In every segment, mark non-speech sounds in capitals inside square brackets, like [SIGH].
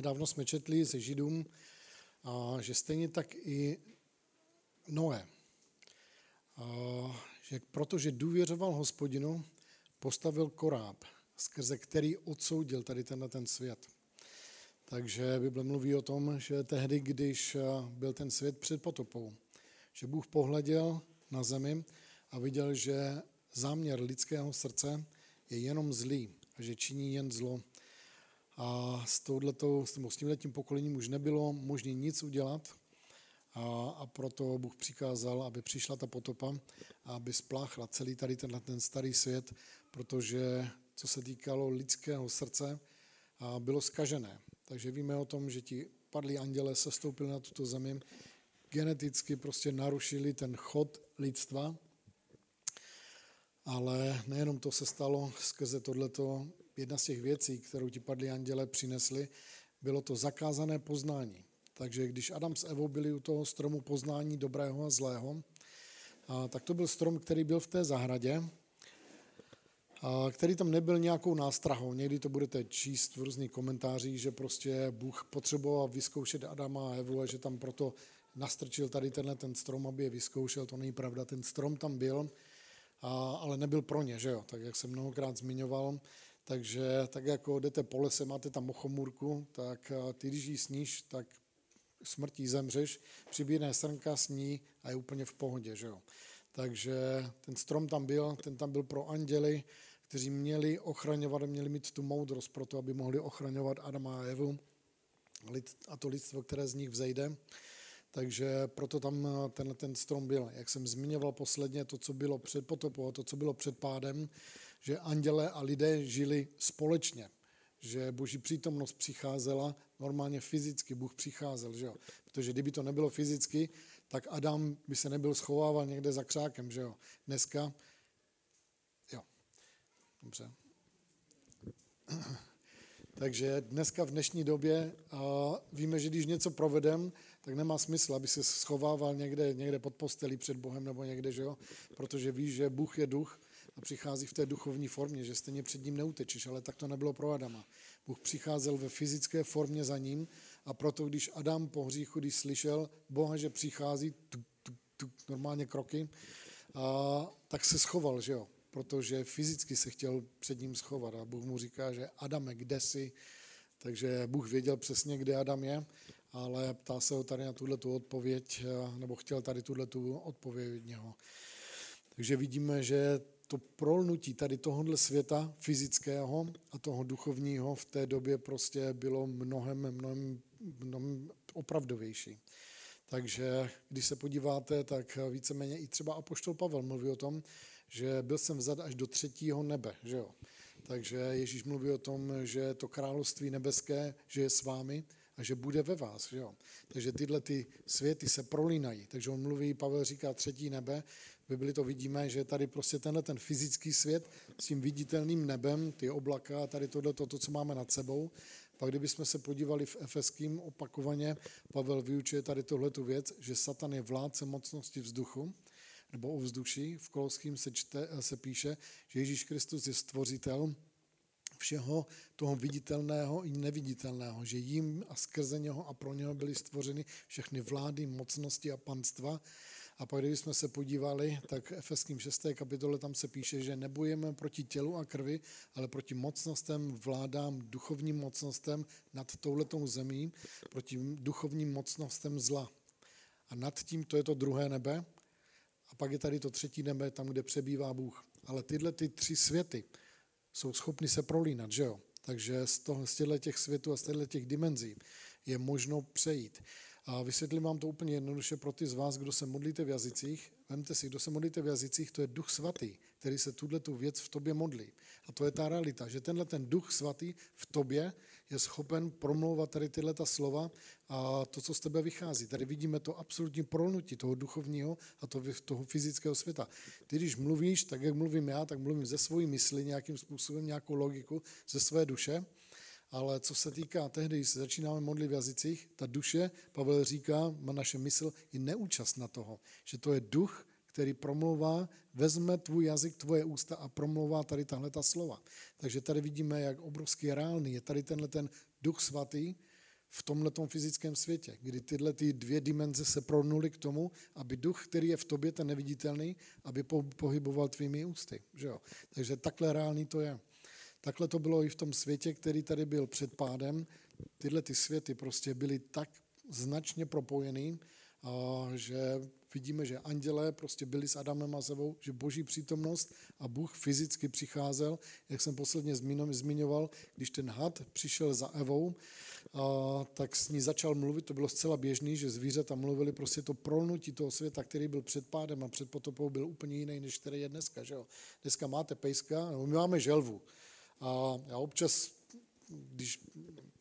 nedávno jsme četli ze Židům, a že stejně tak i Noé, a že protože důvěřoval hospodinu, postavil koráb, skrze který odsoudil tady tenhle ten svět. Takže Bible mluví o tom, že tehdy, když byl ten svět před potopou, že Bůh pohleděl na zemi a viděl, že záměr lidského srdce je jenom zlý a že činí jen zlo. A s, touhletou, s tímhletím pokolením už nebylo možné nic udělat a, a proto Bůh přikázal, aby přišla ta potopa aby spláchla celý tady tenhle ten starý svět, protože co se týkalo lidského srdce, a bylo skažené. Takže víme o tom, že ti padlí anděle se stoupili na tuto zemi, geneticky prostě narušili ten chod lidstva, ale nejenom to se stalo skrze tohleto, jedna z těch věcí, kterou ti padlí anděle přinesli, bylo to zakázané poznání. Takže když Adam s Evou byli u toho stromu poznání dobrého a zlého, a, tak to byl strom, který byl v té zahradě, a, který tam nebyl nějakou nástrahou. Někdy to budete číst v různých komentářích, že prostě Bůh potřeboval vyzkoušet Adama a Evu a že tam proto nastrčil tady tenhle ten strom, aby je vyzkoušel. To není pravda, ten strom tam byl, a, ale nebyl pro ně, že jo? Tak jak jsem mnohokrát zmiňoval, takže tak jako jdete po lese, máte tam mochomůrku, tak ty, když ji sníš, tak smrtí zemřeš, přibíne srnka sní a je úplně v pohodě. Že jo? Takže ten strom tam byl, ten tam byl pro anděly, kteří měli ochraňovat, měli mít tu moudrost pro to, aby mohli ochraňovat Adama a Evu a to lidstvo, které z nich vzejde. Takže proto tam ten, ten strom byl. Jak jsem zmiňoval posledně, to, co bylo před potopou a to, co bylo před pádem, že anděle a lidé žili společně že boží přítomnost přicházela normálně fyzicky, Bůh přicházel, že jo? Protože kdyby to nebylo fyzicky, tak Adam by se nebyl schovával někde za křákem, že jo? Dneska, jo, dobře. [CLEARS THROAT] Takže dneska v dnešní době a víme, že když něco provedem, tak nemá smysl, aby se schovával někde, někde pod postelí před Bohem nebo někde, že jo? protože víš, že Bůh je duch a přichází v té duchovní formě, že stejně před ním neutečeš, ale tak to nebylo pro Adama. Bůh přicházel ve fyzické formě za ním a proto, když Adam po hříchu, když slyšel Boha, že přichází, tuk, tuk, tuk, normálně kroky, a, tak se schoval, že jo? protože fyzicky se chtěl před ním schovat a Bůh mu říká, že Adame, kde jsi? Takže Bůh věděl přesně, kde Adam je, ale ptá se ho tady na tuhle tu odpověď, nebo chtěl tady tuhle tu odpověď od něho. Takže vidíme, že to prolnutí tady tohohle světa fyzického a toho duchovního v té době prostě bylo mnohem, mnohem, mnohem opravdovější. Takže když se podíváte, tak víceméně i třeba Apoštol Pavel mluví o tom, že byl jsem vzat až do třetího nebe. Že jo? Takže Ježíš mluví o tom, že to království nebeské, že je s vámi a že bude ve vás. Že jo? Takže tyhle ty světy se prolínají. Takže on mluví, Pavel říká třetí nebe, Bibli to vidíme, že tady prostě tenhle ten fyzický svět s tím viditelným nebem, ty oblaka, tady tohle, to, to, co máme nad sebou. Pak kdybychom se podívali v Efeským opakovaně, Pavel vyučuje tady tohle tu věc, že Satan je vládce mocnosti vzduchu, nebo ovzduší. V Koloským se, čte, se píše, že Ježíš Kristus je stvořitel všeho toho viditelného i neviditelného, že jim a skrze něho a pro něho byly stvořeny všechny vlády, mocnosti a panstva a pak, když jsme se podívali, tak v Efeským 6. kapitole tam se píše, že nebojeme proti tělu a krvi, ale proti mocnostem, vládám, duchovním mocnostem nad touhletou zemí, proti duchovním mocnostem zla. A nad tím to je to druhé nebe. A pak je tady to třetí nebe, tam, kde přebývá Bůh. Ale tyhle ty tři světy jsou schopny se prolínat, že jo? Takže z, toho, z těch světů a z těch dimenzí je možno přejít. A vysvětlím vám to úplně jednoduše pro ty z vás, kdo se modlíte v jazycích. Vemte si, kdo se modlíte v jazycích, to je duch svatý, který se tuhle tu věc v tobě modlí. A to je ta realita, že tenhle ten duch svatý v tobě je schopen promlouvat tady tyhle ta slova a to, co z tebe vychází. Tady vidíme to absolutní prolnutí toho duchovního a toho fyzického světa. Ty, když mluvíš, tak jak mluvím já, tak mluvím ze svojí mysli nějakým způsobem, nějakou logiku, ze své duše ale co se týká tehdy, když se začínáme modlit v jazycích, ta duše, Pavel říká, má naše mysl, je neúčastna toho, že to je duch, který promlouvá, vezme tvůj jazyk, tvoje ústa a promlouvá tady tahle ta slova. Takže tady vidíme, jak obrovský reálný je tady tenhle ten duch svatý, v tomhle fyzickém světě, kdy tyhle ty dvě dimenze se pronuly k tomu, aby duch, který je v tobě, ten neviditelný, aby pohyboval tvými ústy. Že jo? Takže takhle reálný to je. Takhle to bylo i v tom světě, který tady byl před pádem. Tyhle ty světy prostě byly tak značně propojený, že vidíme, že andělé prostě byli s Adamem a Zevou, že boží přítomnost a Bůh fyzicky přicházel, jak jsem posledně zmiňoval, když ten had přišel za Evou, tak s ní začal mluvit, to bylo zcela běžný, že zvířata mluvili prostě to prolnutí toho světa, který byl před pádem a před potopou, byl úplně jiný, než který je dneska. Že jo? Dneska máte pejska, my máme želvu. A já občas, když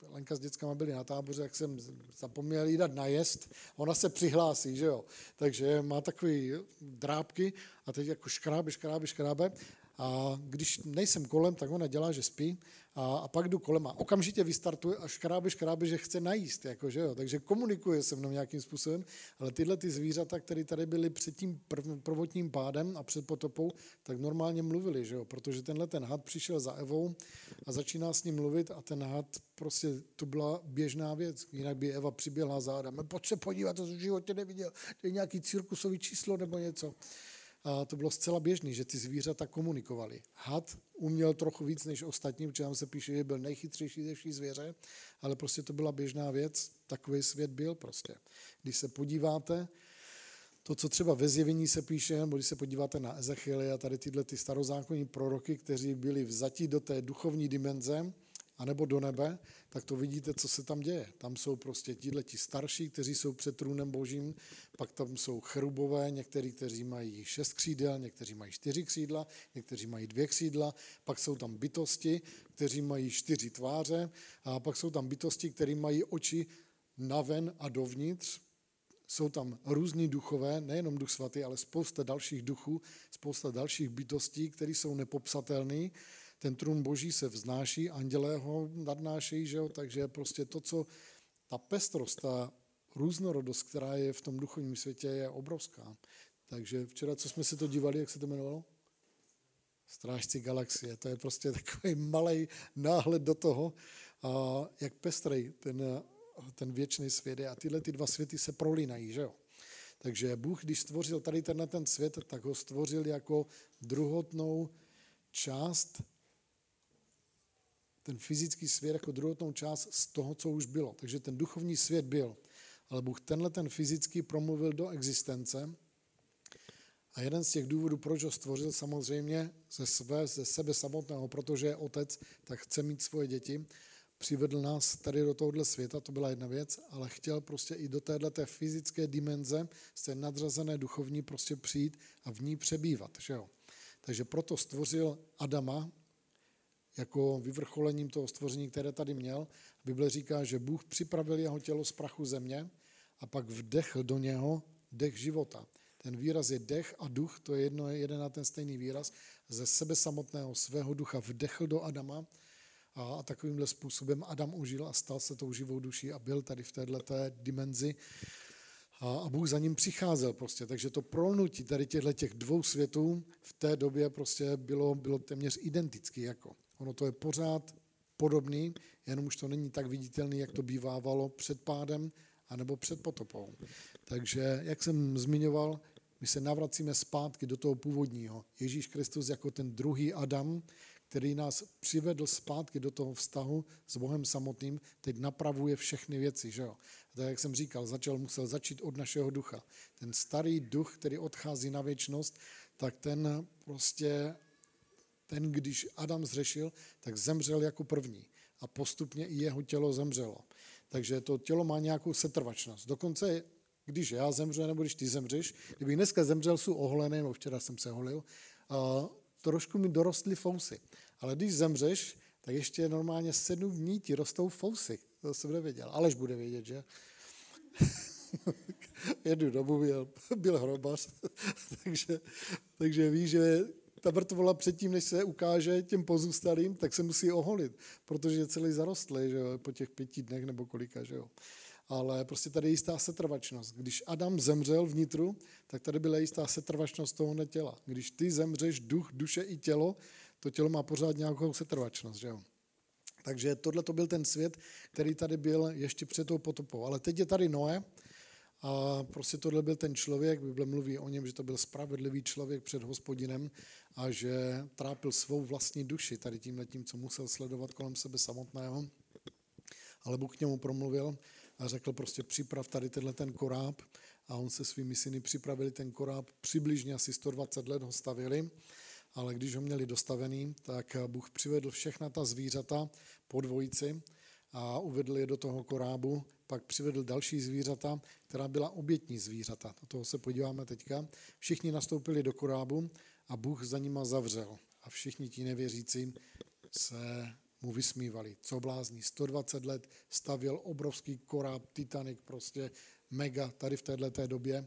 Lenka s dětskama byli na táboře, jak jsem zapomněl jí dát najest, ona se přihlásí, že jo. Takže má takový drábky a teď jako škrábe, škrábe, škrábe a když nejsem kolem, tak ona dělá, že spí a, a pak jdu kolem a okamžitě vystartuje a škrábe, škrábe, že chce najíst, jako, že jo? takže komunikuje se mnou nějakým způsobem, ale tyhle ty zvířata, které tady byly před tím prv, prvotním pádem a před potopou, tak normálně mluvili, že jo? protože tenhle ten had přišel za Evou a začíná s ním mluvit a ten had prostě to byla běžná věc, jinak by Eva přiběhla za Adamem, pojď se podívat, to v životě neviděl, to je nějaký cirkusový číslo nebo něco a to bylo zcela běžné, že ty zvířata komunikovali. Had uměl trochu víc než ostatní, protože tam se píše, že byl nejchytřejší ze všech zvěře, ale prostě to byla běžná věc, takový svět byl prostě. Když se podíváte, to, co třeba ve zjevení se píše, nebo když se podíváte na Ezechiely a tady tyhle ty starozákonní proroky, kteří byli vzati do té duchovní dimenze, anebo do nebe, tak to vidíte, co se tam děje. Tam jsou prostě tihle ti starší, kteří jsou před trůnem božím, pak tam jsou cherubové, někteří, kteří mají šest křídel, někteří mají čtyři křídla, někteří mají dvě křídla, pak jsou tam bytosti, kteří mají čtyři tváře, a pak jsou tam bytosti, kteří mají oči naven a dovnitř, jsou tam různí duchové, nejenom duch svatý, ale spousta dalších duchů, spousta dalších bytostí, které jsou nepopsatelné ten trůn boží se vznáší, andělé ho nadnášejí, že jo? takže prostě to, co ta pestrost, ta různorodost, která je v tom duchovním světě, je obrovská. Takže včera, co jsme se to dívali, jak se to jmenovalo? Strážci galaxie. To je prostě [LAUGHS] takový malý náhled do toho, jak pestrej ten, ten věčný svět je. A tyhle ty dva světy se prolínají, že jo? Takže Bůh, když stvořil tady tenhle ten svět, tak ho stvořil jako druhotnou část ten fyzický svět jako druhotnou část z toho, co už bylo. Takže ten duchovní svět byl. Ale Bůh tenhle ten fyzický promluvil do existence. A jeden z těch důvodů, proč ho stvořil, samozřejmě ze, své, ze sebe samotného, protože je otec, tak chce mít svoje děti. Přivedl nás tady do tohohle světa, to byla jedna věc, ale chtěl prostě i do téhle fyzické dimenze, z té nadřazené duchovní prostě přijít a v ní přebývat. Že jo? Takže proto stvořil Adama, jako vyvrcholením toho stvoření, které tady měl. Bible říká, že Bůh připravil jeho tělo z prachu země a pak vdechl do něho dech života. Ten výraz je dech a duch, to je jedno, jeden a ten stejný výraz. Ze sebe samotného svého ducha vdechl do Adama a, a takovýmhle způsobem Adam užil a stal se tou živou duší a byl tady v této dimenzi. A, a Bůh za ním přicházel prostě. Takže to prolnutí tady těchto těch dvou světů v té době prostě bylo, bylo téměř identické. Jako. Ono to je pořád podobný, jenom už to není tak viditelný, jak to bývávalo před pádem anebo před potopou. Takže, jak jsem zmiňoval, my se navracíme zpátky do toho původního. Ježíš Kristus jako ten druhý Adam, který nás přivedl zpátky do toho vztahu s Bohem samotným, teď napravuje všechny věci. Že jo? A tak, jak jsem říkal, začal, musel začít od našeho ducha. Ten starý duch, který odchází na věčnost, tak ten prostě ten, když Adam zřešil, tak zemřel jako první a postupně i jeho tělo zemřelo. Takže to tělo má nějakou setrvačnost. Dokonce, když já zemřu, nebo když ty zemřeš, kdybych dneska zemřel, jsou oholený, no včera jsem se holil, a trošku mi dorostly fousy. Ale když zemřeš, tak ještě normálně sedm dní ti rostou fousy. To jsem nevěděl. Alež bude vědět, že? [LAUGHS] Jednu dobu byl, byl hrobař, [LAUGHS] takže, takže ví, že ta mrtvola předtím, než se ukáže těm pozůstalým, tak se musí oholit, protože je celý zarostlý, že jo, po těch pěti dnech nebo kolika, že jo. Ale prostě tady je jistá setrvačnost. Když Adam zemřel vnitru, tak tady byla jistá setrvačnost toho těla. Když ty zemřeš duch, duše i tělo, to tělo má pořád nějakou setrvačnost, že jo. Takže tohle to byl ten svět, který tady byl ještě před tou potopou. Ale teď je tady Noé a prostě tohle byl ten člověk, Bible mluví o něm, že to byl spravedlivý člověk před hospodinem a že trápil svou vlastní duši tady tím letím, co musel sledovat kolem sebe samotného. Ale Bůh k němu promluvil a řekl prostě připrav tady tenhle ten koráb. A on se svými syny připravili ten koráb, přibližně asi 120 let ho stavili, ale když ho měli dostavený, tak Bůh přivedl všechna ta zvířata po dvojici a uvedl je do toho korábu, pak přivedl další zvířata, která byla obětní zvířata. Do toho se podíváme teďka. Všichni nastoupili do korábu a Bůh za nima zavřel. A všichni ti nevěřící se mu vysmívali. Co blázní, 120 let stavěl obrovský koráb, Titanic, prostě mega tady v této době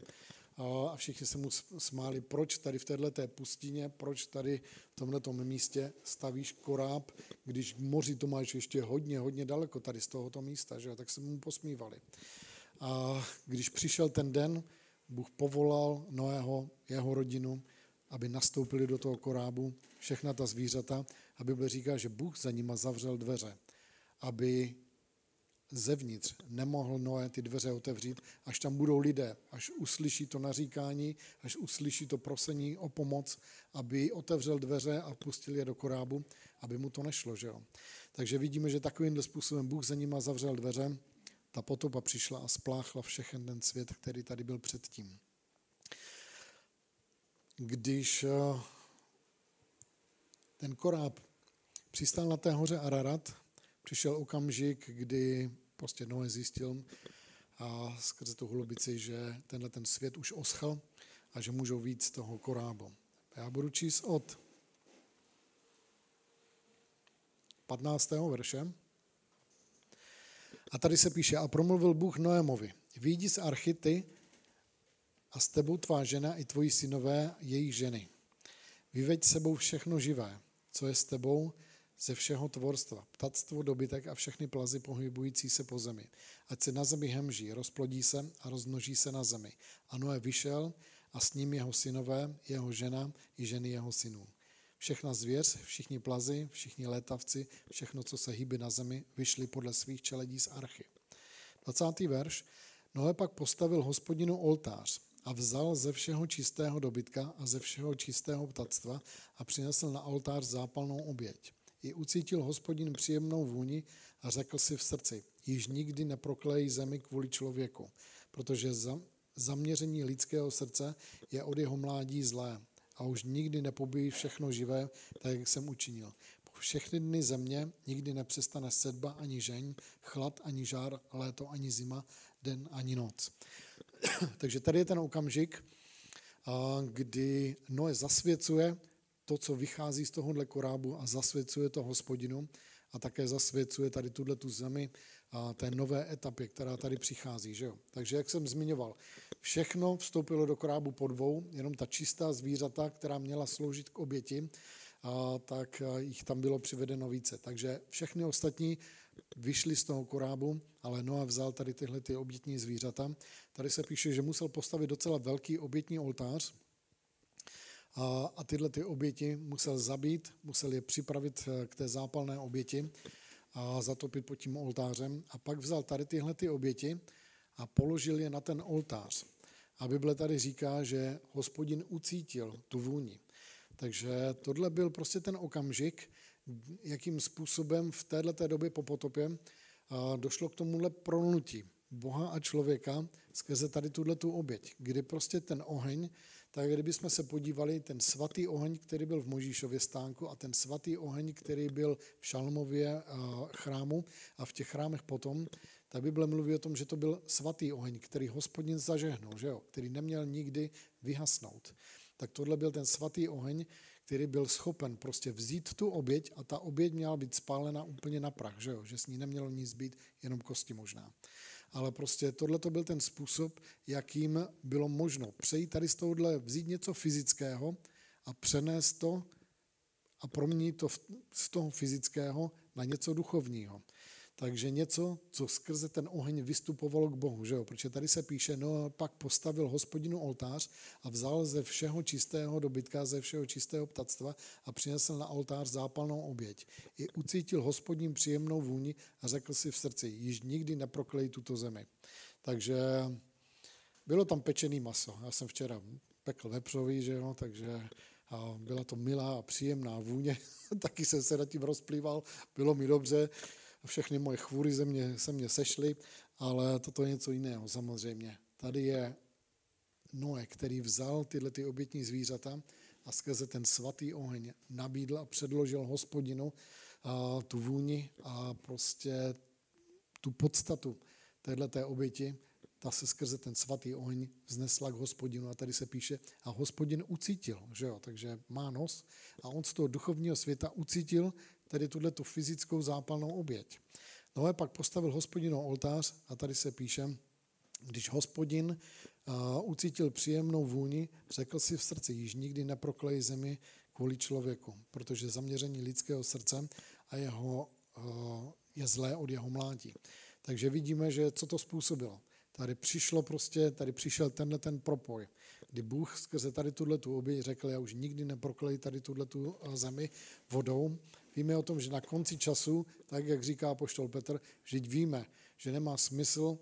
a všichni se mu smáli, proč tady v této pustině, proč tady v tomto místě stavíš koráb, když k moři to máš ještě hodně, hodně daleko tady z tohoto místa, že? tak se mu posmívali. A když přišel ten den, Bůh povolal Noého, jeho rodinu, aby nastoupili do toho korábu, všechna ta zvířata, a Bible říká, že Bůh za nima zavřel dveře, aby zevnitř nemohl Noé ty dveře otevřít, až tam budou lidé, až uslyší to naříkání, až uslyší to prosení o pomoc, aby otevřel dveře a pustil je do korábu, aby mu to nešlo. Že jo? Takže vidíme, že takovým způsobem Bůh za nima zavřel dveře, ta potopa přišla a spláchla všechen ten svět, který tady byl předtím. Když eh, ten koráb přistál na té hoře Ararat, přišel okamžik, kdy prostě Noé zjistil a skrze tu hlubici, že tenhle ten svět už oschl a že můžou víc toho korábu. Já budu číst od 15. verše. A tady se píše, a promluvil Bůh Noémovi, výjdi z archity a s tebou tvá žena i tvoji synové, jejich ženy. Vyveď sebou všechno živé, co je s tebou, ze všeho tvorstva, ptactvo, dobytek a všechny plazy pohybující se po zemi. Ať se na zemi hemží, rozplodí se a rozmnoží se na zemi. A Noé vyšel a s ním jeho synové, jeho žena i ženy jeho synů. Všechna zvěř, všichni plazy, všichni létavci, všechno, co se hýbe na zemi, vyšli podle svých čeledí z archy. 20. verš. Noé pak postavil hospodinu oltář a vzal ze všeho čistého dobytka a ze všeho čistého ptactva a přinesl na oltář zápalnou oběť i ucítil hospodin příjemnou vůni a řekl si v srdci, již nikdy neproklejí zemi kvůli člověku, protože za, zaměření lidského srdce je od jeho mládí zlé a už nikdy nepobíjí všechno živé, tak jak jsem učinil. Po všechny dny země nikdy nepřestane sedba ani žeň, chlad ani žár, léto ani zima, den ani noc. [COUGHS] Takže tady je ten okamžik, kdy Noe zasvěcuje to, co vychází z tohohle korábu a zasvěcuje to hospodinu a také zasvěcuje tady tuhle tu zemi a té nové etapě, která tady přichází. Že jo? Takže jak jsem zmiňoval, všechno vstoupilo do korábu po dvou, jenom ta čistá zvířata, která měla sloužit k oběti, a tak jich tam bylo přivedeno více. Takže všechny ostatní vyšli z toho korábu, ale Noa vzal tady tyhle ty obětní zvířata. Tady se píše, že musel postavit docela velký obětní oltář, a, a tyhle ty oběti musel zabít, musel je připravit eh, k té zápalné oběti a zatopit pod tím oltářem. A pak vzal tady tyhle ty oběti a položil je na ten oltář. A Bible tady říká, že hospodin ucítil tu vůni. Takže tohle byl prostě ten okamžik, jakým způsobem v této době po potopě došlo k tomuhle pronutí Boha a člověka skrze tady tuhle tu oběť, kdy prostě ten oheň tak kdybychom se podívali, ten svatý oheň, který byl v Možíšově stánku a ten svatý oheň, který byl v Šalmově chrámu a v těch chrámech potom, tak Bible mluví o tom, že to byl svatý oheň, který hospodin zažehnul, že jo? který neměl nikdy vyhasnout. Tak tohle byl ten svatý oheň, který byl schopen prostě vzít tu oběť a ta oběť měla být spálena úplně na prach, že, jo? že s ní nemělo nic být, jenom kosti možná ale prostě tohle to byl ten způsob, jakým bylo možno přejít tady z tohohle, vzít něco fyzického a přenést to a proměnit to z toho fyzického na něco duchovního. Takže něco, co skrze ten oheň vystupovalo k Bohu, že jo? Protože tady se píše, no pak postavil hospodinu oltář a vzal ze všeho čistého dobytka, ze všeho čistého ptactva a přinesl na oltář zápalnou oběť. I ucítil hospodin příjemnou vůni a řekl si v srdci, již nikdy neproklej tuto zemi. Takže bylo tam pečený maso. Já jsem včera pekl vepřový, že jo, takže a byla to milá a příjemná vůně. [LAUGHS] Taky jsem se nad tím rozplýval, bylo mi dobře všechny moje chvůry ze mě, se mě sešly, ale toto je něco jiného samozřejmě. Tady je Noé, který vzal tyhle ty obětní zvířata a skrze ten svatý oheň nabídl a předložil hospodinu a tu vůni a prostě tu podstatu téhle oběti, ta se skrze ten svatý oheň vznesla k hospodinu. A tady se píše a hospodin ucítil, že jo, takže má nos. A on z toho duchovního světa ucítil tedy tuhle tu fyzickou zápalnou oběť. Noé pak postavil hospodinou oltář a tady se píše, když hospodin uh, ucítil příjemnou vůni, řekl si v srdci, již nikdy neproklej zemi kvůli člověku, protože zaměření lidského srdce a jeho, uh, je zlé od jeho mládí. Takže vidíme, že co to způsobilo. Tady přišlo prostě, tady přišel tenhle ten propoj, kdy Bůh skrze tady tuhle tu oběť řekl, já už nikdy neproklej tady tuhle tu zemi vodou, Víme o tom, že na konci času, tak jak říká poštol Petr, vždyť víme, že nemá smysl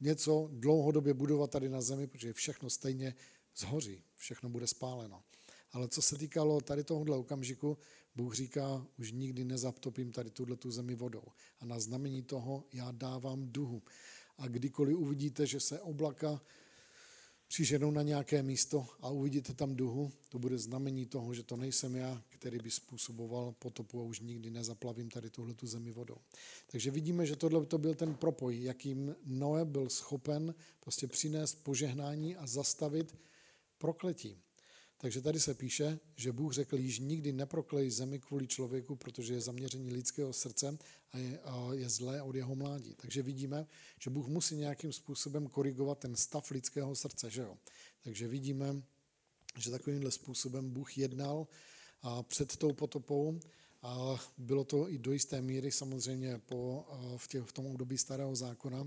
něco dlouhodobě budovat tady na zemi, protože všechno stejně zhoří, všechno bude spáleno. Ale co se týkalo tady tohohle okamžiku, Bůh říká, už nikdy nezaptopím tady tuhle tu zemi vodou. A na znamení toho já dávám duhu. A kdykoliv uvidíte, že se oblaka přiženou na nějaké místo a uvidíte tam duhu, to bude znamení toho, že to nejsem já, který by způsoboval potopu a už nikdy nezaplavím tady tuhle tu zemi vodou. Takže vidíme, že tohle to byl ten propoj, jakým Noé byl schopen prostě přinést požehnání a zastavit prokletí. Takže tady se píše, že Bůh řekl, již nikdy neproklej zemi kvůli člověku, protože je zaměření lidského srdce a je, a je zlé od jeho mládí. Takže vidíme, že Bůh musí nějakým způsobem korigovat ten stav lidského srdce. Že jo? Takže vidíme, že takovýmhle způsobem Bůh jednal a před tou potopou a bylo to i do jisté míry samozřejmě po, v, tě, v tom období starého zákona,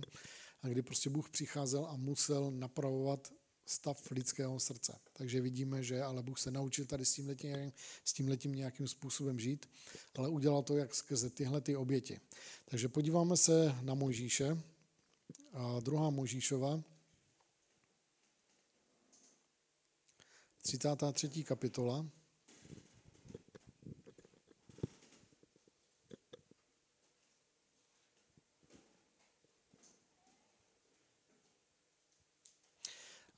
a kdy prostě Bůh přicházel a musel napravovat stav lidského srdce. Takže vidíme, že ale Bůh se naučil tady s tímhletím, s tímhletím nějakým způsobem žít, ale udělal to jak skrze tyhle ty oběti. Takže podíváme se na Možíše, a druhá Možíšova, 33. kapitola.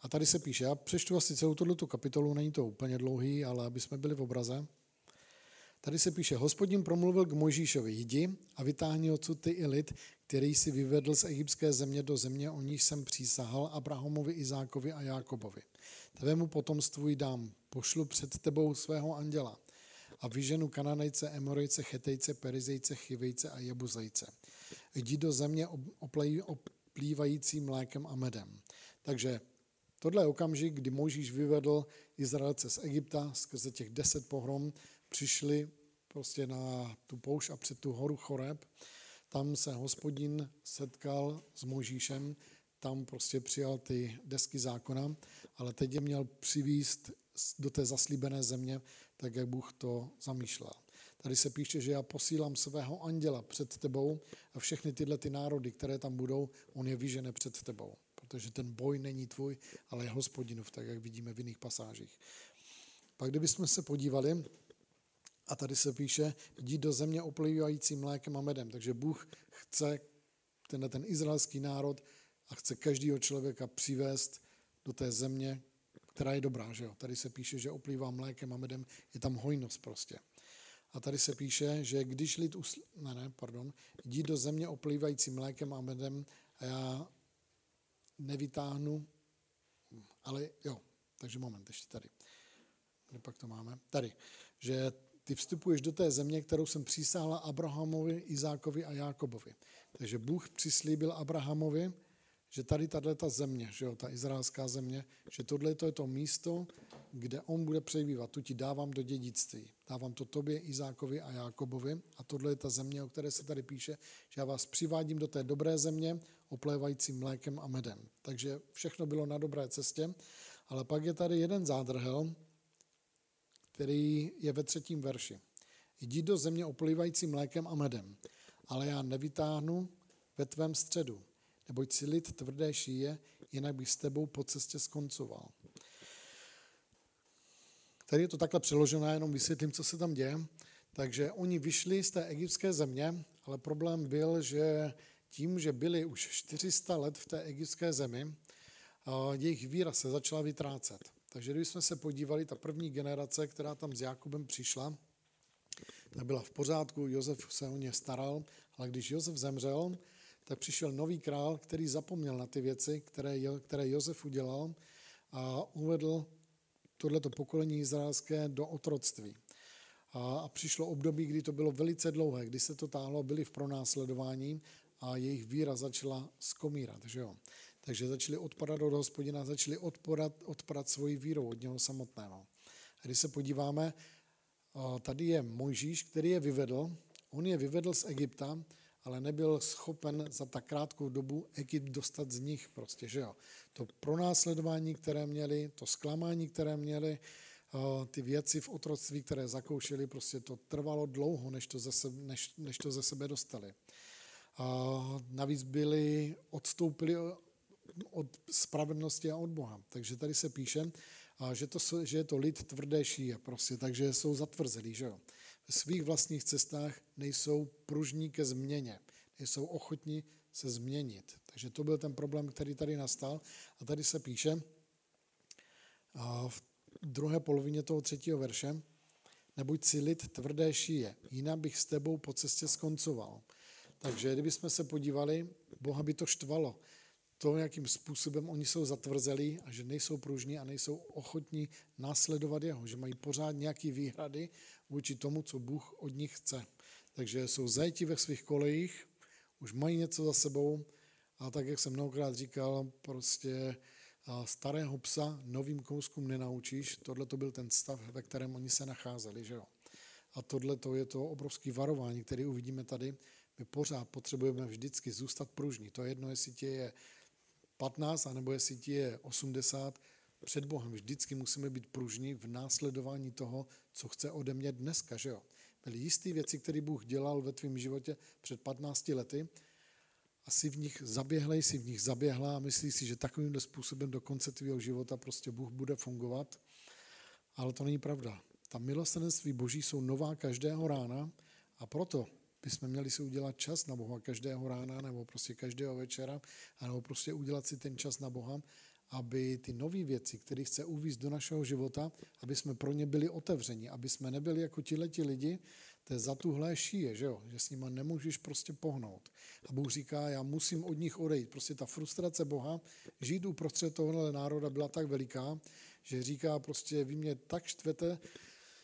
Tady se píše, já přečtu asi celou tuto kapitolu, není to úplně dlouhý, ale aby jsme byli v obraze. Tady se píše, hospodin promluvil k Mojžíšovi, jdi a vytáhni odsud ty i lid, který si vyvedl z egyptské země do země, o níž jsem přísahal Abrahamovi, Izákovi a Jákobovi. Tvému potomstvu dám, pošlu před tebou svého anděla a vyženu Kananejce, Emorejce, Chetejce, Perizejce, Chivejce a Jebuzejce. Jdi do země oplývající mlékem a medem. Takže Tohle je okamžik, kdy Mojžíš vyvedl Izraelce z Egypta, skrze těch deset pohrom přišli prostě na tu poušť a před tu horu Choreb. Tam se hospodin setkal s Mojžíšem, tam prostě přijal ty desky zákona, ale teď je měl přivíst do té zaslíbené země, tak jak Bůh to zamýšlel. Tady se píše, že já posílám svého anděla před tebou a všechny tyhle ty národy, které tam budou, on je vyžene před tebou protože ten boj není tvůj, ale je hospodinův, tak jak vidíme v jiných pasážích. Pak kdybychom se podívali, a tady se píše, jdi do země oplývající mlékem a medem. Takže Bůh chce tenhle ten izraelský národ a chce každého člověka přivést do té země, která je dobrá. Že jo? Tady se píše, že oplývá mlékem a medem, je tam hojnost prostě. A tady se píše, že když lid usl... ne, ne, pardon, jdi do země oplývající mlékem a medem a já nevytáhnu, ale jo, takže moment, ještě tady. Kde pak to máme? Tady. Že ty vstupuješ do té země, kterou jsem přísáhla Abrahamovi, Izákovi a Jákobovi. Takže Bůh přislíbil Abrahamovi, že tady tahle ta země, že jo, ta izraelská země, že tohle to je to místo, kde on bude přebývat. Tu ti dávám do dědictví. Dávám to tobě, Izákovi a Jákobovi. A tohle je ta země, o které se tady píše, že já vás přivádím do té dobré země, oplévající mlékem a medem. Takže všechno bylo na dobré cestě. Ale pak je tady jeden zádrhel, který je ve třetím verši. Jdi do země oplývající mlékem a medem, ale já nevytáhnu ve tvém středu, neboť si lid tvrdé šíje, jinak bych s tebou po cestě skoncoval. Tady je to takhle přeloženo, já jenom vysvětlím, co se tam děje. Takže oni vyšli z té egyptské země, ale problém byl, že tím, že byli už 400 let v té egyptské zemi, jejich víra se začala vytrácet. Takže když jsme se podívali, ta první generace, která tam s Jakubem přišla, tak byla v pořádku, Josef se o ně staral, ale když Josef zemřel, tak přišel nový král, který zapomněl na ty věci, které, které Josef udělal a uvedl tohleto pokolení izraelské do otroctví. A, a přišlo období, kdy to bylo velice dlouhé, kdy se to táhlo, byli v pronásledování a jejich víra začala skomírat. Že jo? Takže začali odpadat od hospodina, začali odpadat, odpadat svoji vírou od něho samotného. A když se podíváme, tady je Mojžíš, který je vyvedl. On je vyvedl z Egypta, ale nebyl schopen za tak krátkou dobu Egypt dostat z nich prostě, že jo. To pronásledování, které měli, to zklamání, které měli, ty věci v otroctví, které zakoušeli, prostě to trvalo dlouho, než to ze sebe, než, než to ze sebe dostali. A navíc byli, odstoupili od spravedlnosti a od Boha. Takže tady se píše, že, to, že je to lid tvrdé šíje, prostě, takže jsou zatvrzelí, že jo. Svých vlastních cestách nejsou pružní ke změně, nejsou ochotní se změnit. Takže to byl ten problém, který tady nastal. A tady se píše v druhé polovině toho třetího verše, nebuď si lid tvrdé šíje, jinak bych s tebou po cestě skoncoval. Takže kdybychom se podívali, Boha by to štvalo, to, jakým způsobem oni jsou zatvrzelí a že nejsou pružní a nejsou ochotní následovat jeho, že mají pořád nějaké výhrady vůči tomu, co Bůh od nich chce. Takže jsou zajti ve svých kolejích, už mají něco za sebou a tak, jak jsem mnohokrát říkal, prostě starého psa novým kouskům nenaučíš. Tohle to byl ten stav, ve kterém oni se nacházeli. Že jo? A tohle to je to obrovské varování, které uvidíme tady. My pořád potřebujeme vždycky zůstat pružní. To je jedno, jestli tě je 15, anebo jestli ti je 80, před Bohem vždycky musíme být pružní v následování toho, co chce ode mě dneska. Že jo? Byly jisté věci, které Bůh dělal ve tvém životě před 15 lety a si v nich zaběhlej, si v nich zaběhla a myslíš si, že takovým způsobem do konce tvého života prostě Bůh bude fungovat. Ale to není pravda. Ta milostenství Boží jsou nová každého rána a proto bychom měli si udělat čas na Boha každého rána nebo prostě každého večera, nebo prostě udělat si ten čas na Boha, aby ty nové věci, které chce uvízt do našeho života, aby jsme pro ně byli otevřeni, aby jsme nebyli jako leti lidi, to je zatuhlé šíje, že, jo? že s nima nemůžeš prostě pohnout. A Bůh říká, já musím od nich odejít. Prostě ta frustrace Boha, žít uprostřed tohohle národa byla tak veliká, že říká prostě, vy mě tak štvete,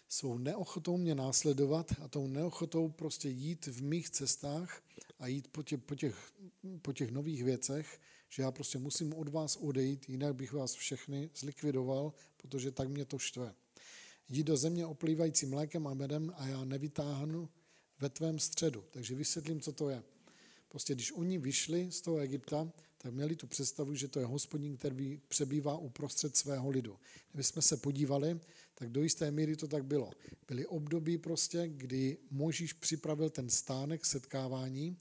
svou neochotou mě následovat a tou neochotou prostě jít v mých cestách a jít po těch, po těch, po těch nových věcech, že já prostě musím od vás odejít, jinak bych vás všechny zlikvidoval, protože tak mě to štve. Jdi do země oplývající mlékem a medem a já nevytáhnu ve tvém středu. Takže vysvětlím, co to je. Prostě když oni vyšli z toho Egypta, tak měli tu představu, že to je hospodin, který přebývá uprostřed svého lidu. Kdyby jsme se podívali, tak do jisté míry to tak bylo. Byly období prostě, kdy Možíš připravil ten stánek setkávání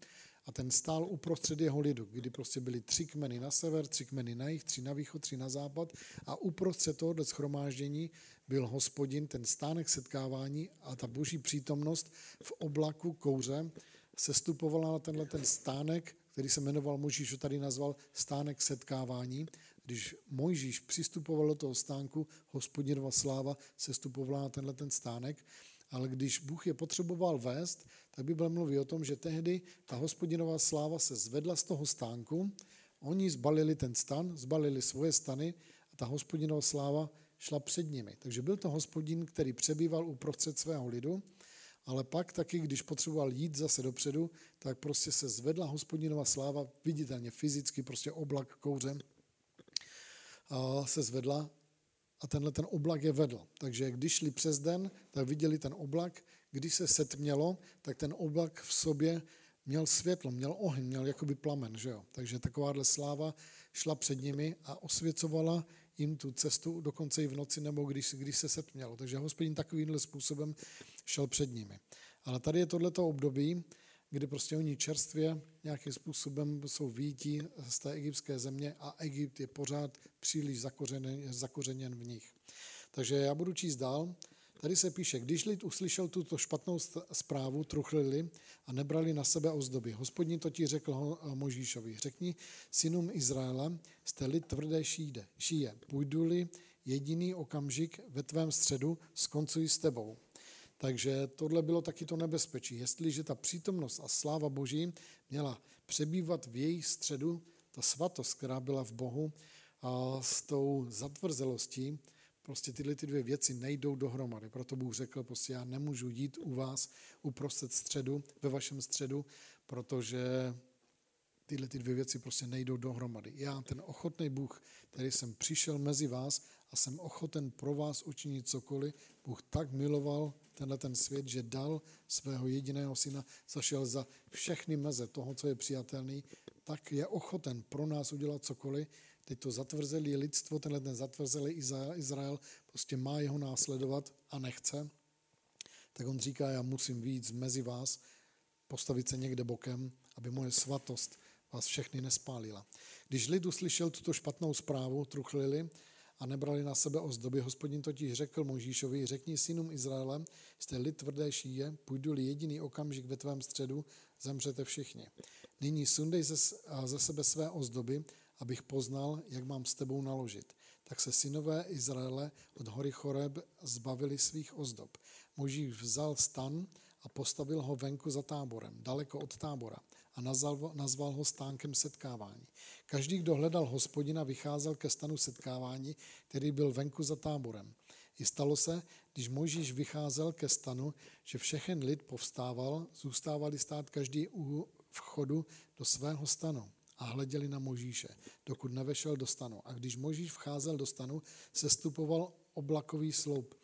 a ten stál uprostřed jeho lidu, kdy prostě byly tři kmeny na sever, tři kmeny na jih, tři na východ, tři na západ. A uprostřed tohoto schromáždění byl hospodin, ten stánek setkávání a ta boží přítomnost v oblaku kouře. Sestupovala na tenhle ten stánek, který se jmenoval, Možíš ho tady nazval stánek setkávání. Když Mojžíš přistupoval do toho stánku, hospodinova sláva sestupovala na tenhle ten stánek, ale když Bůh je potřeboval vést, tak Bible mluví o tom, že tehdy ta hospodinová sláva se zvedla z toho stánku, oni zbalili ten stan, zbalili svoje stany a ta hospodinová sláva šla před nimi. Takže byl to hospodin, který přebýval uprostřed svého lidu ale pak taky, když potřeboval jít zase dopředu, tak prostě se zvedla hospodinova sláva, viditelně fyzicky, prostě oblak kouře a se zvedla a tenhle ten oblak je vedl. Takže když šli přes den, tak viděli ten oblak, když se setmělo, tak ten oblak v sobě měl světlo, měl oheň, měl jakoby plamen. Že jo? Takže takováhle sláva šla před nimi a osvěcovala jim tu cestu dokonce i v noci nebo když, když se setmělo. Takže hospodin takovýmhle způsobem šel před nimi. Ale tady je tohleto období, kdy prostě oni čerstvě nějakým způsobem jsou výjití z té egyptské země a Egypt je pořád příliš zakořeněn, zakořeněn v nich. Takže já budu číst dál. Tady se píše, když lid uslyšel tuto špatnou zprávu, truchlili a nebrali na sebe ozdoby. Hospodin ti řekl Možíšovi, řekni synům Izraele, jste lid tvrdé šíde, šíje, půjdu-li jediný okamžik ve tvém středu, skoncuji s tebou. Takže tohle bylo taky to nebezpečí. Jestliže ta přítomnost a sláva Boží měla přebývat v její středu, ta svatost, která byla v Bohu, a s tou zatvrzelostí, prostě tyhle ty dvě věci nejdou dohromady. Proto Bůh řekl, prostě já nemůžu jít u vás uprostřed středu, ve vašem středu, protože tyhle ty dvě věci prostě nejdou dohromady. Já, ten ochotný Bůh, který jsem přišel mezi vás a jsem ochoten pro vás učinit cokoliv, Bůh tak miloval tenhle ten svět, že dal svého jediného syna, zašel za všechny meze toho, co je přijatelný, tak je ochoten pro nás udělat cokoliv. Teď to zatvrzelý lidstvo, tenhle ten zatvrzelý Izrael, prostě má jeho následovat a nechce. Tak on říká, já musím víc mezi vás, postavit se někde bokem, aby moje svatost vás všechny nespálila. Když lid uslyšel tuto špatnou zprávu, truchlili a nebrali na sebe ozdoby, hospodin totiž řekl Možíšovi, řekni synům Izraele, jste lid tvrdé šíje, půjdu-li jediný okamžik ve tvém středu, zemřete všichni. Nyní sundej ze, ze sebe své ozdoby, abych poznal, jak mám s tebou naložit. Tak se synové Izraele od hory Choreb zbavili svých ozdob. Možíš vzal stan a postavil ho venku za táborem, daleko od tábora a nazval, nazval ho stánkem setkávání. Každý, kdo hledal hospodina, vycházel ke stanu setkávání, který byl venku za táborem. I stalo se, když Mojžíš vycházel ke stanu, že všechen lid povstával, zůstávali stát každý u vchodu do svého stanu a hleděli na Možíše, dokud nevešel do stanu. A když Možíš vcházel do stanu, sestupoval oblakový sloup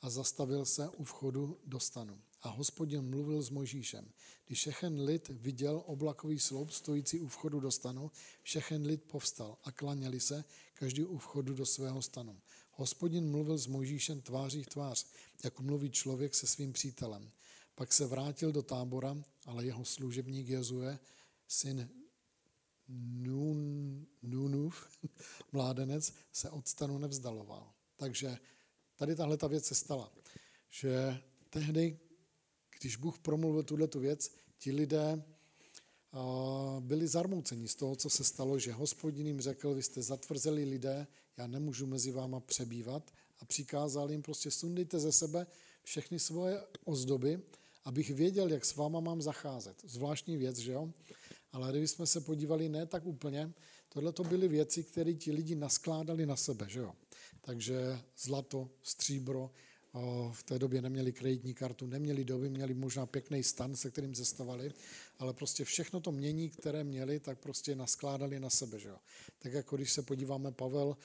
a zastavil se u vchodu do stanu. A hospodin mluvil s Možíšem. Když všechen lid viděl oblakový sloup stojící u vchodu do stanu, všechen lid povstal a klaněli se, každý u vchodu do svého stanu. Hospodin mluvil s Možíšem tváří v tvář, jako mluví člověk se svým přítelem. Pak se vrátil do tábora, ale jeho služebník Jezue, syn Nun, Nunův, [LAUGHS] mládenec, se od stanu nevzdaloval. Takže tady tahle ta věc se stala, že tehdy, když Bůh promluvil tuhle tu věc, ti lidé byli zarmouceni z toho, co se stalo, že hospodin jim řekl, vy jste zatvrzeli lidé, já nemůžu mezi váma přebývat a přikázal jim prostě sundejte ze sebe všechny svoje ozdoby, abych věděl, jak s váma mám zacházet. Zvláštní věc, že jo? Ale kdybychom se podívali, ne tak úplně, tohle to byly věci, které ti lidi naskládali na sebe, že jo? Takže zlato, stříbro, v té době neměli kreditní kartu, neměli doby, měli možná pěkný stan, se kterým cestavali, ale prostě všechno to mění, které měli, tak prostě naskládali na sebe. Že jo? Tak jako když se podíváme, Pavel,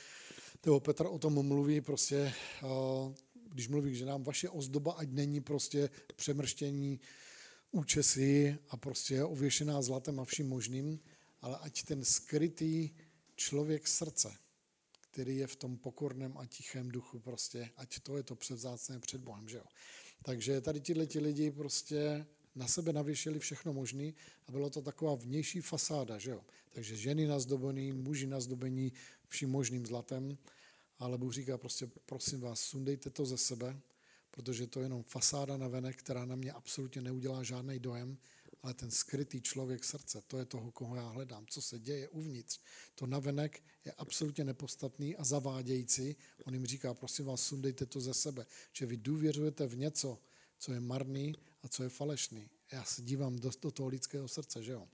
nebo Petr o tom mluví, prostě, když mluví, že nám vaše ozdoba, ať není prostě přemrštění účesy a prostě ověšená zlatem a vším možným, ale ať ten skrytý člověk srdce, který je v tom pokorném a tichém duchu prostě, ať to je to převzácné před Bohem, že jo. Takže tady tihle ti lidi prostě na sebe navěšili všechno možné a bylo to taková vnější fasáda, že jo. Takže ženy nazdobený, muži nazdobení vším možným zlatem, ale Bůh říká prostě, prosím vás, sundejte to ze sebe, protože to je jenom fasáda na venek, která na mě absolutně neudělá žádný dojem, ale ten skrytý člověk srdce, to je toho, koho já hledám, co se děje uvnitř. To navenek je absolutně nepostatný a zavádějící. On jim říká, prosím vás, sundejte to ze sebe, že vy důvěřujete v něco, co je marný a co je falešný. Já se dívám do, do toho lidského srdce, že jo.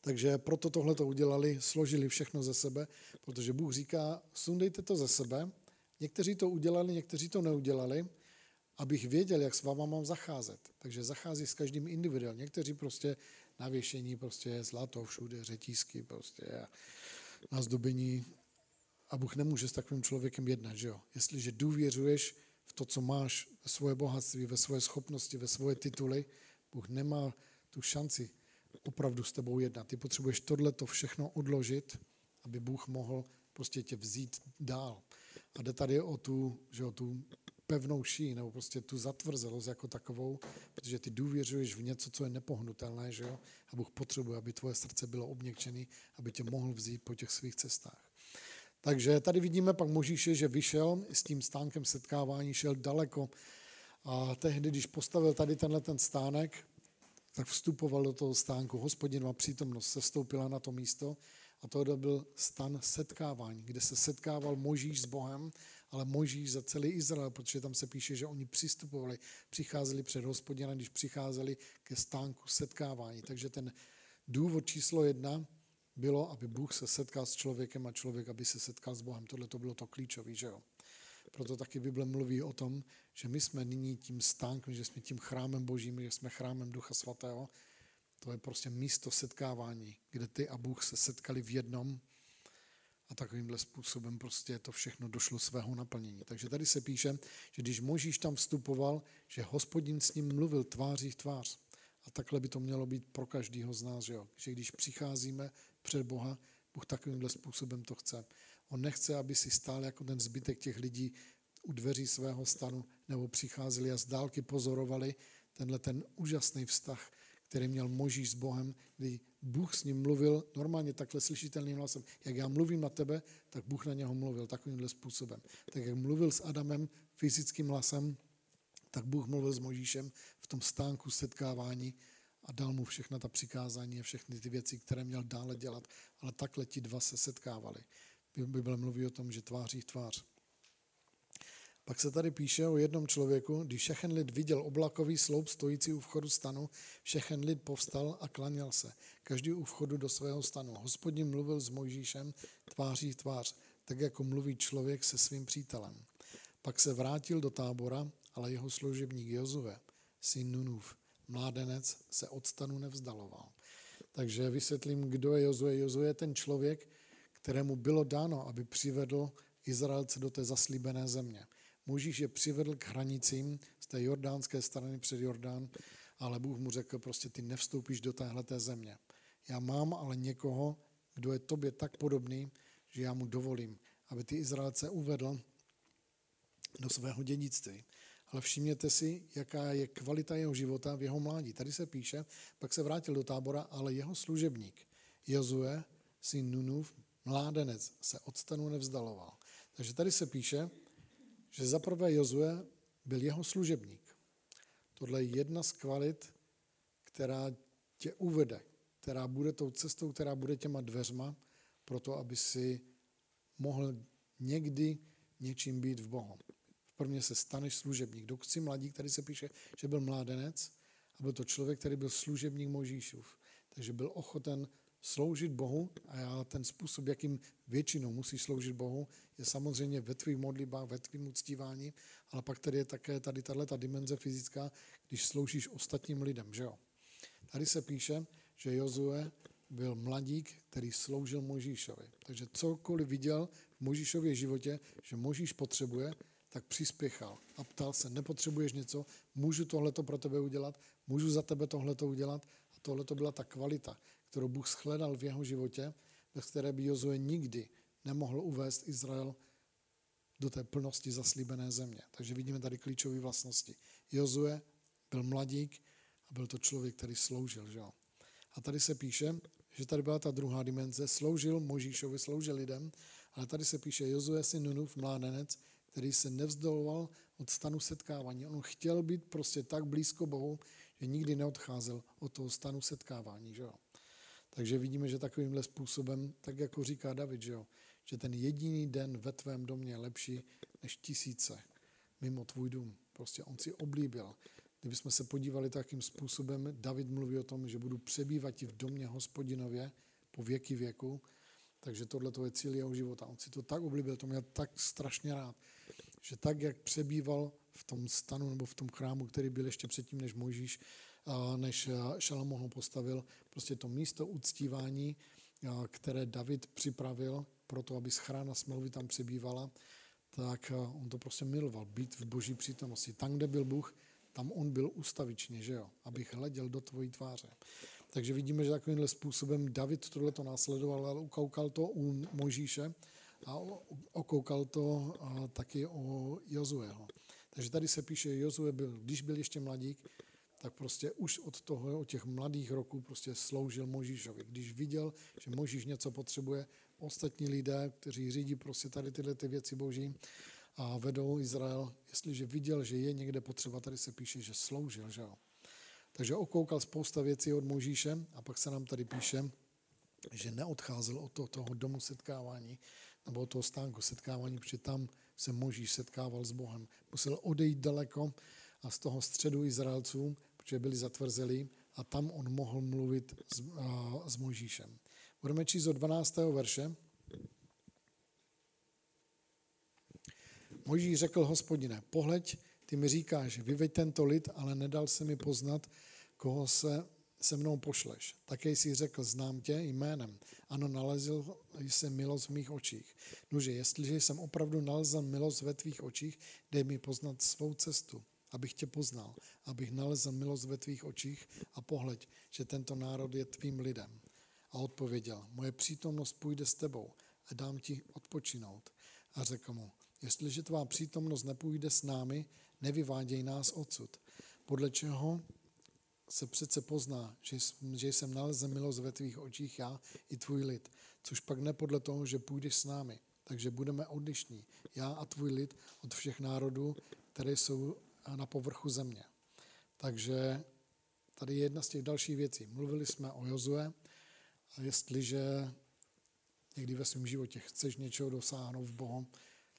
Takže proto tohle to udělali, složili všechno ze sebe, protože Bůh říká, sundejte to ze sebe. Někteří to udělali, někteří to neudělali, abych věděl, jak s váma mám zacházet. Takže zachází s každým individuálně. Někteří prostě na věšení prostě zlato všude, řetízky prostě a na zdobení. A Bůh nemůže s takovým člověkem jednat, že jo? Jestliže důvěřuješ v to, co máš, ve svoje bohatství, ve svoje schopnosti, ve svoje tituly, Bůh nemá tu šanci opravdu s tebou jednat. Ty potřebuješ tohle to všechno odložit, aby Bůh mohl prostě tě vzít dál. A jde tady o tu, že o tu pevnou ší, nebo prostě tu zatvrzelost jako takovou, protože ty důvěřuješ v něco, co je nepohnutelné, že jo? A Bůh potřebuje, aby tvoje srdce bylo obněkčené, aby tě mohl vzít po těch svých cestách. Takže tady vidíme pak Možíše, že vyšel s tím stánkem setkávání, šel daleko. A tehdy, když postavil tady tenhle ten stánek, tak vstupoval do toho stánku. Hospodinová přítomnost se stoupila na to místo a to byl stan setkávání, kde se setkával Možíš s Bohem, ale Možíš za celý Izrael, protože tam se píše, že oni přistupovali, přicházeli před hospodina, když přicházeli ke stánku setkávání. Takže ten důvod číslo jedna bylo, aby Bůh se setkal s člověkem a člověk, aby se setkal s Bohem. Tohle to bylo to klíčové, že jo? Proto taky Bible mluví o tom, že my jsme nyní tím stánkem, že jsme tím chrámem božím, že jsme chrámem Ducha Svatého. To je prostě místo setkávání, kde ty a Bůh se setkali v jednom a takovýmhle způsobem prostě to všechno došlo svého naplnění. Takže tady se píše, že když Možíš tam vstupoval, že hospodin s ním mluvil tváří v tvář. A takhle by to mělo být pro každého z nás, že, jo? že když přicházíme před Boha, Bůh takovýmhle způsobem to chce. On nechce, aby si stál jako ten zbytek těch lidí u dveří svého stanu nebo přicházeli a z dálky pozorovali tenhle ten úžasný vztah, který měl Možíš s Bohem, kdy Bůh s ním mluvil normálně takhle slyšitelným hlasem. Jak já mluvím na tebe, tak Bůh na něho mluvil takovýmhle způsobem. Tak jak mluvil s Adamem fyzickým hlasem, tak Bůh mluvil s Možíšem v tom stánku setkávání a dal mu všechna ta přikázání a všechny ty věci, které měl dále dělat. Ale takhle ti dva se setkávali. Bible mluví o tom, že tváří v tvář. Pak se tady píše o jednom člověku, když všechen lid viděl oblakový sloup stojící u vchodu stanu, všechen lid povstal a klaněl se, každý u vchodu do svého stanu. Hospodin mluvil s Mojžíšem tváří v tvář, tak jako mluví člověk se svým přítelem. Pak se vrátil do tábora, ale jeho služebník Jozue, syn Nunův, mládenec, se od stanu nevzdaloval. Takže vysvětlím, kdo je Jozue. Jozue je ten člověk, kterému bylo dáno, aby přivedl Izraelce do té zaslíbené země. Možíš je přivedl k hranicím z té jordánské strany před Jordán, ale Bůh mu řekl, prostě ty nevstoupíš do téhle země. Já mám ale někoho, kdo je tobě tak podobný, že já mu dovolím, aby ty Izraelce uvedl do svého dědictví. Ale všimněte si, jaká je kvalita jeho života v jeho mládí. Tady se píše, pak se vrátil do tábora, ale jeho služebník, Jozue, syn Nunův, mládenec, se od stanu nevzdaloval. Takže tady se píše, že zaprvé Jozue byl jeho služebník. Tohle je jedna z kvalit, která tě uvede, která bude tou cestou, která bude těma dveřma, proto aby si mohl někdy něčím být v Bohu. V prvně se staneš služebník. Dokud jsi mladík, tady se píše, že byl mládenec a byl to člověk, který byl služebník Možíšův. Takže byl ochoten sloužit Bohu a ten způsob, jakým většinou musí sloužit Bohu, je samozřejmě ve tvých modlitbách, ve tvým uctívání, ale pak tady je také tady tahle ta dimenze fyzická, když sloužíš ostatním lidem, že jo. Tady se píše, že Jozue byl mladík, který sloužil Možíšovi. Takže cokoliv viděl v Možíšově životě, že Možíš potřebuje, tak přispěchal. A ptal se, nepotřebuješ něco, můžu tohleto pro tebe udělat, můžu za tebe tohleto udělat? A tohleto byla ta kvalita, kterou Bůh shledal v jeho životě, bez které by Jozue nikdy nemohl uvést Izrael do té plnosti zaslíbené země. Takže vidíme tady klíčové vlastnosti. Jozue byl mladík a byl to člověk, který sloužil. Že? A tady se píše, že tady byla ta druhá dimenze, sloužil Možíšovi, sloužil lidem, ale tady se píše Jozue syn Nunův, mládenec, který se nevzdoloval od stanu setkávání. On chtěl být prostě tak blízko Bohu, že nikdy neodcházel od toho stanu setkávání. Že jo? Takže vidíme, že takovýmhle způsobem, tak jako říká David, že, jo, že ten jediný den ve tvém domě je lepší než tisíce mimo tvůj dům. Prostě on si oblíbil. Kdybychom se podívali takým způsobem, David mluví o tom, že budu přebývat i v domě hospodinově po věky věku, takže tohle to je cíl jeho života. On si to tak oblíbil, to měl tak strašně rád, že tak, jak přebýval v tom stanu nebo v tom chrámu, který byl ještě předtím, než Mojžíš, než Šalamón ho postavil, prostě to místo uctívání, které David připravil pro to, aby schrána smlouvy tam přebývala, tak on to prostě miloval, být v boží přítomnosti. Tam, kde byl Bůh, tam on byl ustavičně, že jo, abych hleděl do tvojí tváře. Takže vidíme, že takovýmhle způsobem David tohle to následoval, ale ukoukal to u Mojžíše a okoukal to taky o Jozueho. Takže tady se píše, Jozue byl, když byl ještě mladík, tak prostě už od toho, od těch mladých roků prostě sloužil Možíšovi. Když viděl, že Možíš něco potřebuje, ostatní lidé, kteří řídí prostě tady tyhle ty věci boží a vedou Izrael, jestliže viděl, že je někde potřeba, tady se píše, že sloužil, že jo. Takže okoukal spousta věcí od Možíše a pak se nám tady píše, že neodcházel od toho, toho domu setkávání nebo od toho stánku setkávání, protože tam se Možíš setkával s Bohem. Musel odejít daleko a z toho středu Izraelců, protože byli zatvrzelí a tam on mohl mluvit s, s Možíšem. Budeme číst od 12. verše. Možíš řekl hospodine, pohleď, ty mi říkáš, vyveď tento lid, ale nedal se mi poznat, koho se se mnou pošleš. Také jsi řekl, znám tě jménem. Ano, nalezl jsem milost v mých očích. Nože, jestliže jsem opravdu nalezl milost ve tvých očích, dej mi poznat svou cestu, abych tě poznal, abych nalezl milost ve tvých očích a pohleď, že tento národ je tvým lidem. A odpověděl, moje přítomnost půjde s tebou a dám ti odpočinout. A řekl mu, jestliže tvá přítomnost nepůjde s námi, nevyváděj nás odsud. Podle čeho se přece pozná, že, že jsem nalezl milost ve tvých očích já i tvůj lid, což pak ne podle toho, že půjdeš s námi. Takže budeme odlišní, já a tvůj lid, od všech národů, které jsou na povrchu země. Takže tady je jedna z těch dalších věcí. Mluvili jsme o Jozue a jestliže někdy ve svém životě chceš něčeho dosáhnout v Bohu,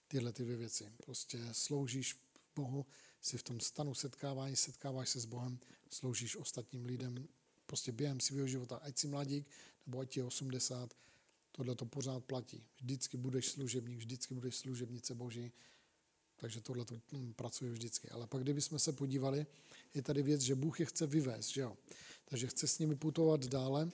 tyhle ty věci. Prostě sloužíš Bohu, jsi v tom stanu setkávání, setkáváš se s Bohem, sloužíš ostatním lidem prostě během svého života, ať jsi mladík, nebo ať je 80, tohle to pořád platí. Vždycky budeš služebník, vždycky budeš služebnice Boží, takže tohle to hm, pracuje vždycky. Ale pak, kdybychom se podívali, je tady věc, že Bůh je chce vyvést, že jo? Takže chce s nimi putovat dále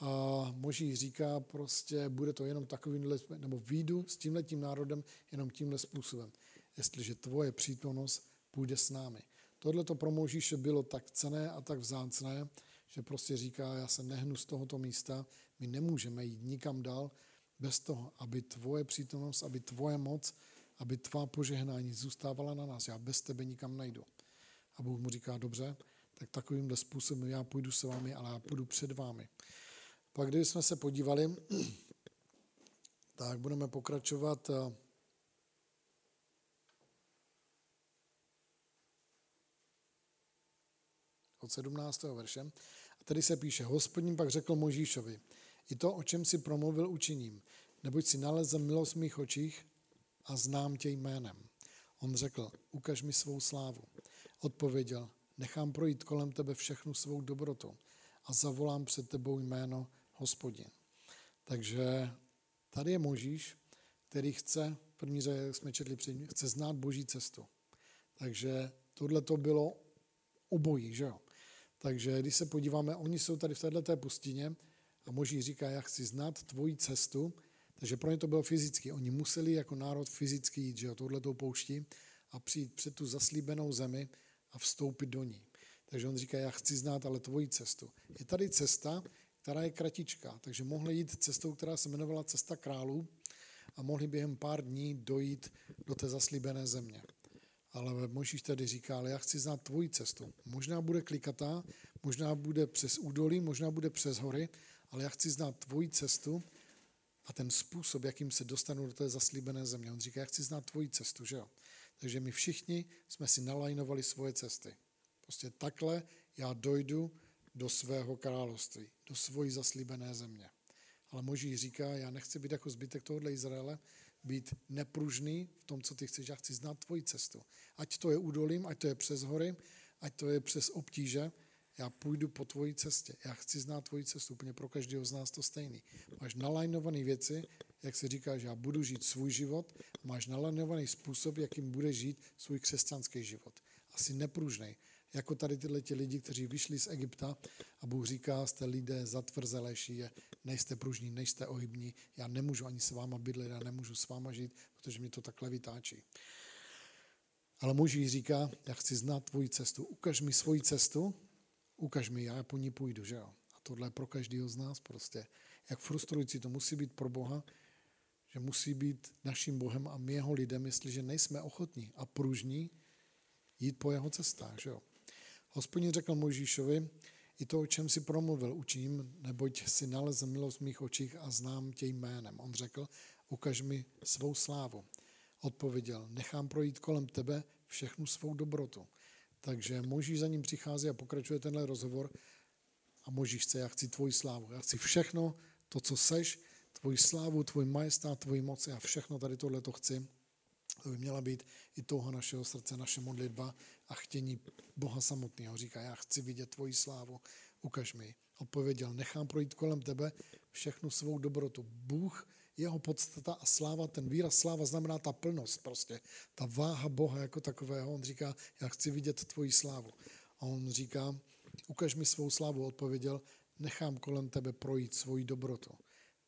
a Moží říká prostě, bude to jenom takovým, nebo výjdu s tímhletím národem jenom tímhle způsobem. Jestliže tvoje přítomnost půjde s námi. Tohle to pro Možíše bylo tak cené a tak vzácné, že prostě říká, já se nehnu z tohoto místa, my nemůžeme jít nikam dál bez toho, aby tvoje přítomnost, aby tvoje moc, aby tvá požehnání zůstávala na nás. Já bez tebe nikam najdu. A Bůh mu říká, dobře, tak takovýmhle způsobem já půjdu s vámi, ale já půjdu před vámi. Pak, když jsme se podívali, [CLEARS THROAT] tak budeme pokračovat eh, od 17. verše. A tady se píše, hospodin pak řekl Možíšovi, i to, o čem si promluvil, učiním, neboť si nalezl milost v mých očích a znám tě jménem. On řekl, ukaž mi svou slávu. Odpověděl, nechám projít kolem tebe všechnu svou dobrotu a zavolám před tebou jméno hospodin. Takže tady je Možíš, který chce, první řadě, jak jsme četli předtím, chce znát boží cestu. Takže tohle to bylo obojí, že jo? Takže když se podíváme, oni jsou tady v této pustině a Moží říká, já chci znát tvoji cestu, takže pro ně to bylo fyzicky. Oni museli jako národ fyzicky jít, že jo, touhletou pouští a přijít před tu zaslíbenou zemi a vstoupit do ní. Takže on říká, já chci znát ale tvoji cestu. Je tady cesta, která je kratičká, takže mohli jít cestou, která se jmenovala Cesta králů a mohli během pár dní dojít do té zaslíbené země. Ale Možíš tedy říká, ale já chci znát tvoji cestu. Možná bude klikatá, možná bude přes údolí, možná bude přes hory, ale já chci znát tvoji cestu a ten způsob, jakým se dostanu do té zaslíbené země. On říká, já chci znát tvoji cestu, že jo? Takže my všichni jsme si nalajnovali svoje cesty. Prostě takhle já dojdu do svého království, do svojí zaslíbené země. Ale Moží říká, já nechci být jako zbytek tohohle Izraele, být nepružný v tom, co ty chceš. Já chci znát tvoji cestu. Ať to je údolím, ať to je přes hory, ať to je přes obtíže, já půjdu po tvoji cestě. Já chci znát tvoji cestu. Úplně pro každého z nás to stejný. Máš nalajnované věci, jak se říká, že já budu žít svůj život, máš nalanovaný způsob, jakým bude žít svůj křesťanský život. Asi nepružný. Jako tady tyhle ti lidi, kteří vyšli z Egypta a Bůh říká, jste lidé zatvrzelejší, nejste pružní, nejste ohybní, já nemůžu ani s váma bydlet, já nemůžu s váma žít, protože mi to takhle vytáčí. Ale muž říká, já chci znát tvoji cestu, ukaž mi svoji cestu, ukaž mi, já po ní půjdu, že jo. A tohle je pro každého z nás prostě. Jak frustrující to musí být pro Boha, že musí být naším Bohem a my jeho lidem, jestliže nejsme ochotní a pružní jít po jeho cestách, že jo. Hospodin řekl Mojžíšovi, i to, o čem si promluvil, učím, neboť si nalezl milost v mých očích a znám tě jménem. On řekl, ukaž mi svou slávu. Odpověděl, nechám projít kolem tebe všechnu svou dobrotu. Takže Možíš za ním přichází a pokračuje tenhle rozhovor a Možíš chce, já chci tvoji slávu, já chci všechno, to, co seš, tvoji slávu, tvůj majestát, tvoji moc, já všechno tady tohle to chci. To by měla být i touha našeho srdce, naše modlitba a chtění Boha samotného. Říká, já chci vidět tvoji slávu, ukaž mi. Odpověděl, nechám projít kolem tebe všechnu svou dobrotu. Bůh, jeho podstata a sláva, ten výraz sláva znamená ta plnost prostě, ta váha Boha jako takového. On říká, já chci vidět tvoji slávu. A on říká, ukaž mi svou slávu. Odpověděl, nechám kolem tebe projít svoji dobrotu.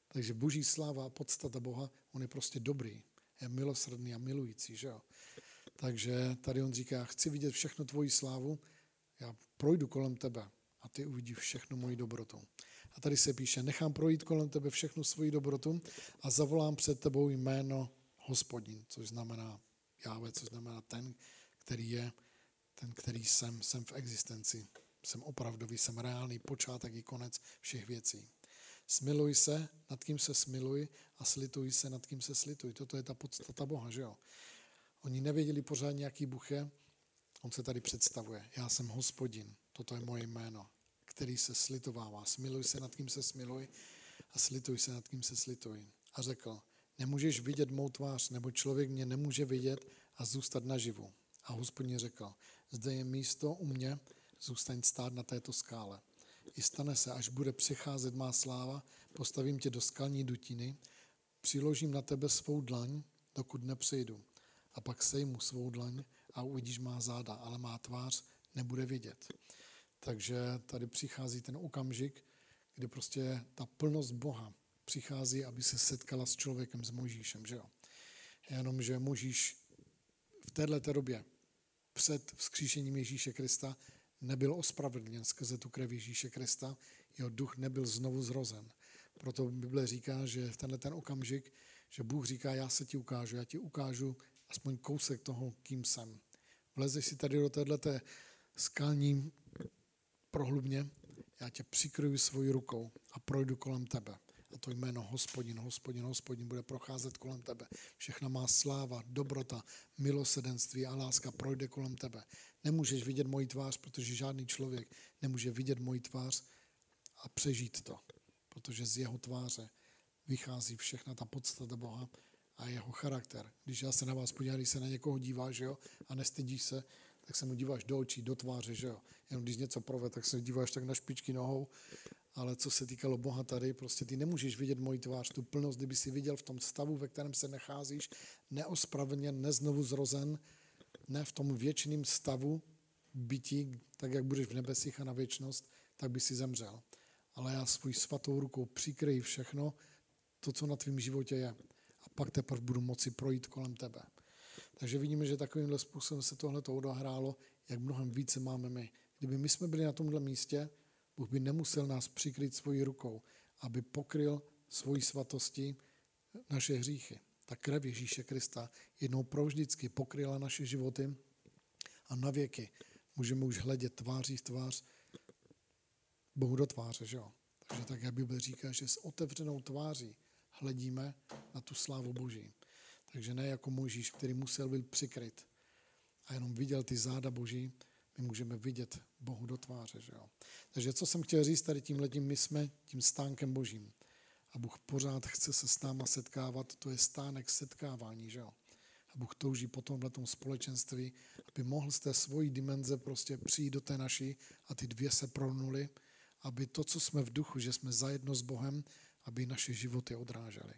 Takže boží sláva a podstata Boha, on je prostě dobrý je milosrdný a milující, že jo. Takže tady on říká, chci vidět všechno tvoji slávu, já projdu kolem tebe a ty uvidíš všechno moji dobrotu. A tady se píše, nechám projít kolem tebe všechnu svoji dobrotu a zavolám před tebou jméno hospodin, což znamená Jáve, což znamená ten, který je, ten, který jsem, jsem v existenci. Jsem opravdový, jsem reálný počátek i konec všech věcí. Smiluj se, nad kým se smiluj a slituj se, nad kým se slituj. Toto je ta podstata Boha, že jo? Oni nevěděli pořád nějaký je, on se tady představuje. Já jsem hospodin, toto je moje jméno, který se slitovává. Smiluj se, nad kým se smiluj a slituj se, nad kým se slituj. A řekl, nemůžeš vidět mou tvář, nebo člověk mě nemůže vidět a zůstat naživu. A hospodin řekl, zde je místo u mě, zůstaň stát na této skále. I stane se, až bude přicházet má sláva, postavím tě do skalní dutiny, přiložím na tebe svou dlaň, dokud nepřejdu. A pak sejmu svou dlaň a uvidíš má záda, ale má tvář nebude vidět. Takže tady přichází ten okamžik, kdy prostě ta plnost Boha přichází, aby se setkala s člověkem, s Možíšem. Že jo? Jenomže Možíš v této době před vzkříšením Ježíše Krista nebyl ospravedlněn skrze tu krev Ježíše Krista, jeho duch nebyl znovu zrozen. Proto Bible říká, že v tenhle ten okamžik, že Bůh říká, já se ti ukážu, já ti ukážu aspoň kousek toho, kým jsem. Vlezeš si tady do této skalní prohlubně, já tě přikryju svojí rukou a projdu kolem tebe. A to jméno hospodin, hospodin, hospodin bude procházet kolem tebe. Všechna má sláva, dobrota, milosedenství a láska projde kolem tebe. Nemůžeš vidět moji tvář, protože žádný člověk nemůže vidět moji tvář a přežít to. Protože z jeho tváře vychází všechna ta podstata Boha a jeho charakter. Když já se na vás podívám, když se na někoho díváš jo, a nestydíš se, tak se mu díváš do očí, do tváře, že jo. Jenom když něco prove, tak se díváš tak na špičky nohou, ale co se týkalo Boha tady, prostě ty nemůžeš vidět moji tvář, tu plnost, kdyby si viděl v tom stavu, ve kterém se nacházíš, neospravedlně, neznovu zrozen, ne v tom věčným stavu bytí, tak jak budeš v nebesích a na věčnost, tak by si zemřel. Ale já svůj svatou rukou přikryji všechno, to, co na tvém životě je. A pak teprve budu moci projít kolem tebe. Takže vidíme, že takovýmhle způsobem se tohle to odehrálo, jak mnohem více máme my. Kdyby my jsme byli na tomhle místě, Bůh by nemusel nás přikryt svojí rukou, aby pokryl svoji svatosti naše hříchy. Ta krev Ježíše Krista jednou provždycky pokryla naše životy a na věky můžeme už hledět tváří v tvář Bohu do tváře. Že jo? Takže tak, jak Bible říká, že s otevřenou tváří hledíme na tu slávu Boží. Takže ne jako Možíš, který musel být přikryt a jenom viděl ty záda Boží, my můžeme vidět Bohu do tváře. Že jo? Takže co jsem chtěl říct tady tím letím, my jsme tím stánkem Božím. A Bůh pořád chce se s náma setkávat, to je stánek setkávání. Že jo? A Bůh touží po tomhle společenství, aby mohl z té svojí dimenze prostě přijít do té naší a ty dvě se pronuly, aby to, co jsme v duchu, že jsme zajedno s Bohem, aby naše životy odrážely.